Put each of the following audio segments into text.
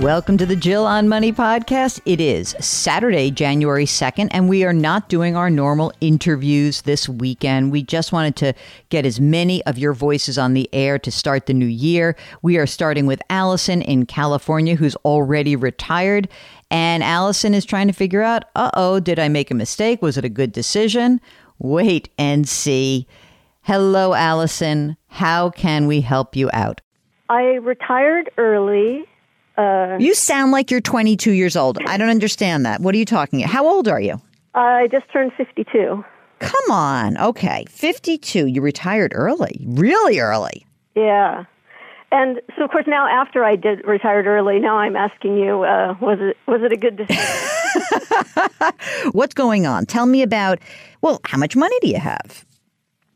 Welcome to the Jill on Money podcast. It is Saturday, January 2nd, and we are not doing our normal interviews this weekend. We just wanted to get as many of your voices on the air to start the new year. We are starting with Allison in California, who's already retired. And Allison is trying to figure out uh oh, did I make a mistake? Was it a good decision? Wait and see. Hello, Allison. How can we help you out? I retired early uh, you sound like you're 22 years old. I don't understand that. What are you talking about? How old are you? I just turned 52. Come on. Okay. 52. You retired early. Really early. Yeah. And so, of course, now after I did retired early, now I'm asking you, uh, was it was it a good decision? What's going on? Tell me about. Well, how much money do you have?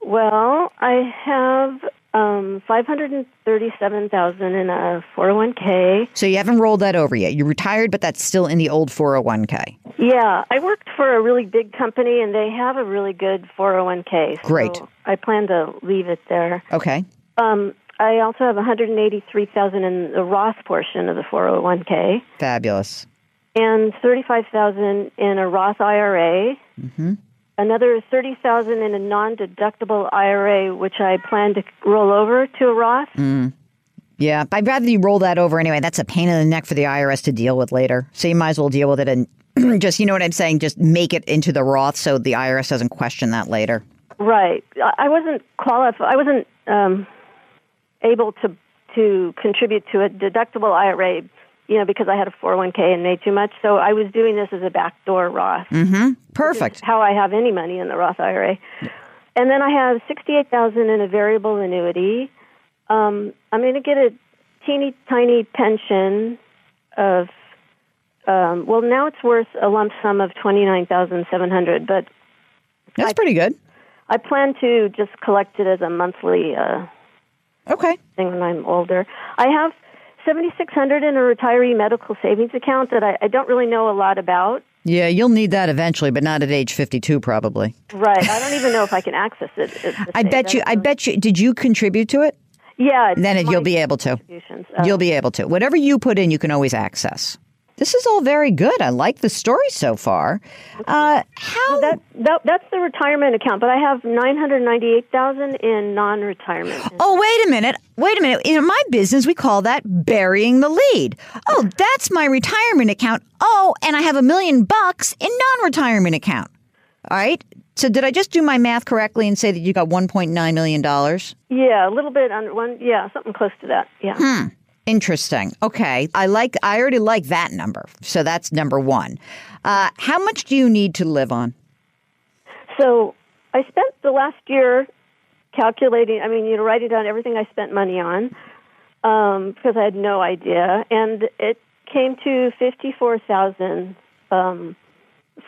Well, I have um, five hundred and thirty-seven thousand in a 401k. So you haven't rolled that over yet. You're retired, but that's still in the old 401k. Yeah, I worked for a really big company, and they have a really good 401k. Great. I plan to leave it there. Okay. Um, I also have one hundred and eighty-three thousand in the Roth portion of the four hundred one k. Fabulous. And thirty-five thousand in a Roth IRA. Mm-hmm another 30,000 in a non-deductible IRA which I plan to roll over to a Roth. Mm. Yeah, I'd rather you roll that over anyway. That's a pain in the neck for the IRS to deal with later. So you might as well deal with it and just, you know what I'm saying, just make it into the Roth so the IRS doesn't question that later. Right. I wasn't qualified. I wasn't um, able to to contribute to a deductible IRA you know, because I had a 401k and made too much. So I was doing this as a backdoor Roth. Mm-hmm. Perfect. How I have any money in the Roth IRA. And then I have 68000 in a variable annuity. Um, I'm going to get a teeny tiny pension of, um, well, now it's worth a lump sum of 29700 but That's I, pretty good. I plan to just collect it as a monthly uh, okay thing when I'm older. I have 7600 in a retiree medical savings account that I, I don't really know a lot about. Yeah, you'll need that eventually, but not at age 52 probably. Right. I don't even know if I can access it. I bet you I bet you did you contribute to it? Yeah. Then you'll be able to. Uh, you'll be able to. Whatever you put in, you can always access. This is all very good. I like the story so far. Uh, how that, that, that's the retirement account, but I have nine hundred ninety-eight thousand in non-retirement. Oh, wait a minute! Wait a minute! In my business, we call that burying the lead. Oh, that's my retirement account. Oh, and I have a million bucks in non-retirement account. All right. So did I just do my math correctly and say that you got one point nine million dollars? Yeah, a little bit under one. Yeah, something close to that. Yeah. Hmm. Interesting. Okay. I like I already like that number. So that's number 1. Uh, how much do you need to live on? So, I spent the last year calculating, I mean, you know, writing down everything I spent money on um, because I had no idea and it came to 54,000 um,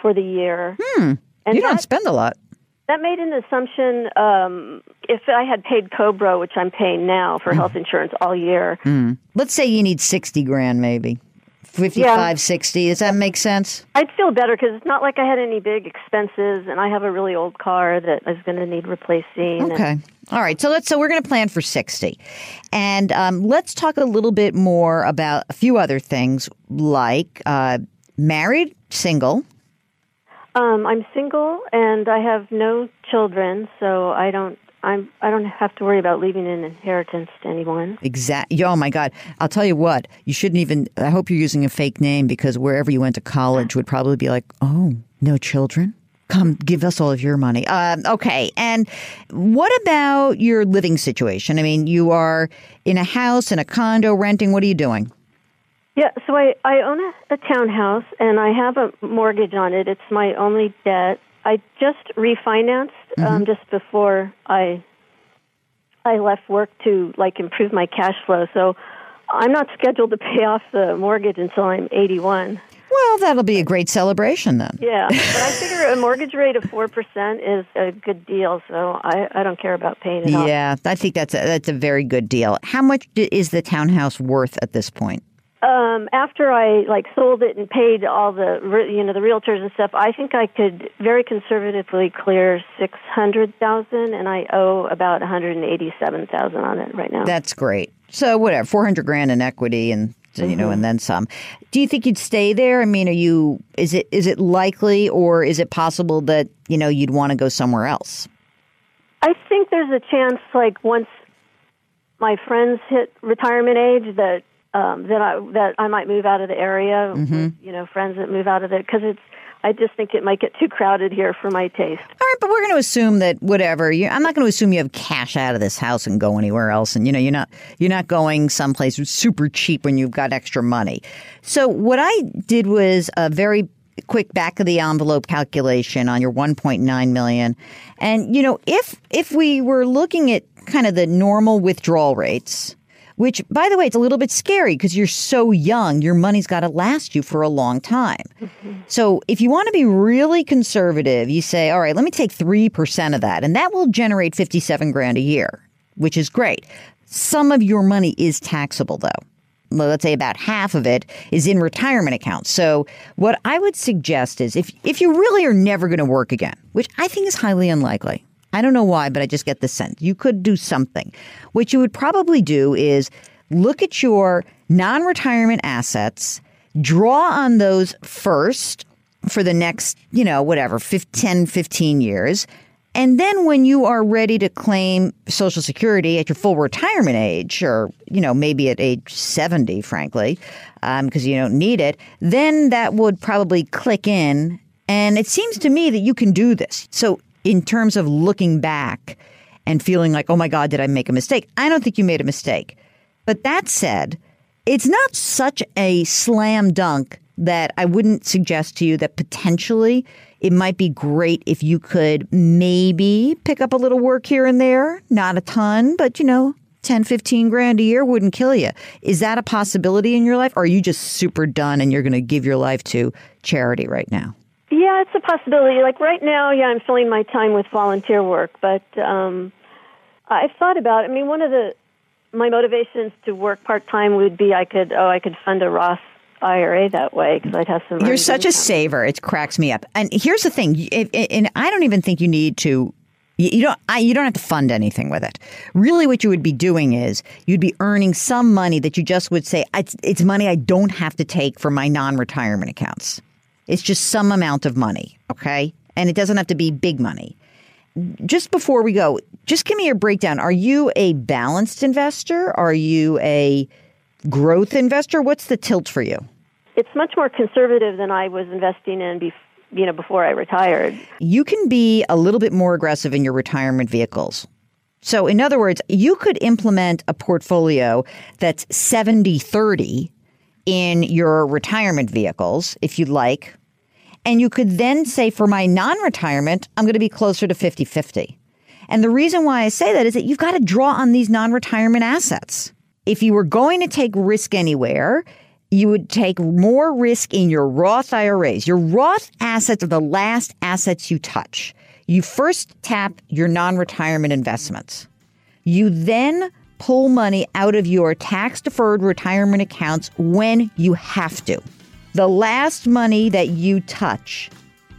for the year. Hmm. And you don't spend a lot that made an assumption um, if I had paid Cobra, which I'm paying now for mm. health insurance all year. Mm. Let's say you need 60 grand maybe. 55, yeah. 60. Does that make sense? I'd feel better because it's not like I had any big expenses, and I have a really old car that is going to need replacing. Okay. And- All right. So let's. So we're going to plan for 60, and um, let's talk a little bit more about a few other things like uh, married, single. Um, I'm single and I have no children, so I don't I'm I don't have to worry about leaving an inheritance to anyone. Exactly. Oh my God! I'll tell you what. You shouldn't even. I hope you're using a fake name because wherever you went to college would probably be like, oh, no children. Come, give us all of your money. Uh, okay. And what about your living situation? I mean, you are in a house, in a condo, renting. What are you doing? Yeah, so I, I own a, a townhouse and I have a mortgage on it. It's my only debt. I just refinanced um, mm-hmm. just before I I left work to like improve my cash flow. So I'm not scheduled to pay off the mortgage until I'm 81. Well, that'll be a great celebration then. Yeah, but I figure a mortgage rate of four percent is a good deal, so I, I don't care about paying it off. Yeah, I think that's a, that's a very good deal. How much is the townhouse worth at this point? Um, after I like sold it and paid all the you know the realtors and stuff, I think I could very conservatively clear six hundred thousand, and I owe about one hundred and eighty-seven thousand on it right now. That's great. So whatever, four hundred grand in equity, and mm-hmm. you know, and mm-hmm. then some. Do you think you'd stay there? I mean, are you? Is it is it likely, or is it possible that you know you'd want to go somewhere else? I think there's a chance, like once my friends hit retirement age, that um, that I that I might move out of the area. Mm-hmm. With, you know, friends that move out of it because it's. I just think it might get too crowded here for my taste. All right, but we're going to assume that whatever. You, I'm not going to assume you have cash out of this house and go anywhere else. And you know, you're not you're not going someplace super cheap when you've got extra money. So what I did was a very quick back of the envelope calculation on your 1.9 million and you know if if we were looking at kind of the normal withdrawal rates which, by the way, it's a little bit scary because you're so young. Your money's got to last you for a long time. Mm-hmm. So if you want to be really conservative, you say, all right, let me take 3% of that, and that will generate 57 grand a year, which is great. Some of your money is taxable, though. Well, let's say about half of it is in retirement accounts. So what I would suggest is if if you really are never going to work again, which I think is highly unlikely, I don't know why, but I just get the sense. You could do something. What you would probably do is look at your non retirement assets, draw on those first for the next, you know, whatever, 10, 15 years. And then when you are ready to claim Social Security at your full retirement age, or, you know, maybe at age 70, frankly, because um, you don't need it, then that would probably click in. And it seems to me that you can do this. So in terms of looking back and feeling like, oh my God, did I make a mistake? I don't think you made a mistake. But that said, it's not such a slam dunk that I wouldn't suggest to you that potentially it might be great if you could maybe pick up a little work here and there, not a ton, but you know, 10, 15 grand a year wouldn't kill you. Is that a possibility in your life? Or are you just super done and you're going to give your life to charity right now? Yeah, it's a possibility. Like right now, yeah, I'm filling my time with volunteer work, but um, I've thought about. I mean, one of the my motivations to work part time would be I could oh I could fund a Roth IRA that way because I'd have some. You're such income. a saver. It cracks me up. And here's the thing, and I don't even think you need to. You don't. I, you don't have to fund anything with it. Really, what you would be doing is you'd be earning some money that you just would say it's, it's money I don't have to take from my non-retirement accounts. It's just some amount of money, okay? And it doesn't have to be big money. Just before we go, just give me your breakdown. Are you a balanced investor? Are you a growth investor? What's the tilt for you? It's much more conservative than I was investing in before you know before I retired. You can be a little bit more aggressive in your retirement vehicles. So in other words, you could implement a portfolio that's 70-30 in your retirement vehicles if you'd like. And you could then say, for my non retirement, I'm going to be closer to 50 50. And the reason why I say that is that you've got to draw on these non retirement assets. If you were going to take risk anywhere, you would take more risk in your Roth IRAs. Your Roth assets are the last assets you touch. You first tap your non retirement investments. You then pull money out of your tax deferred retirement accounts when you have to. The last money that you touch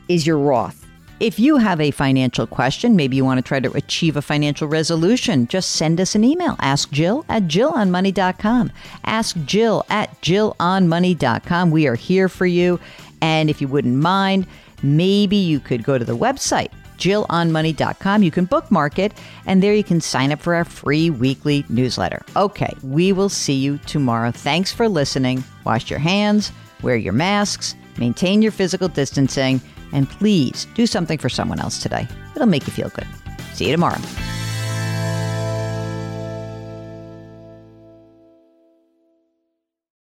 is your Roth. If you have a financial question, maybe you want to try to achieve a financial resolution, just send us an email. Ask Jill at JillOnMoney.com. Ask Jill at JillOnMoney.com. We are here for you. And if you wouldn't mind, maybe you could go to the website jillonmoney.com. You can bookmark it, and there you can sign up for our free weekly newsletter. Okay, we will see you tomorrow. Thanks for listening. Wash your hands, wear your masks, maintain your physical distancing, and please do something for someone else today. It'll make you feel good. See you tomorrow.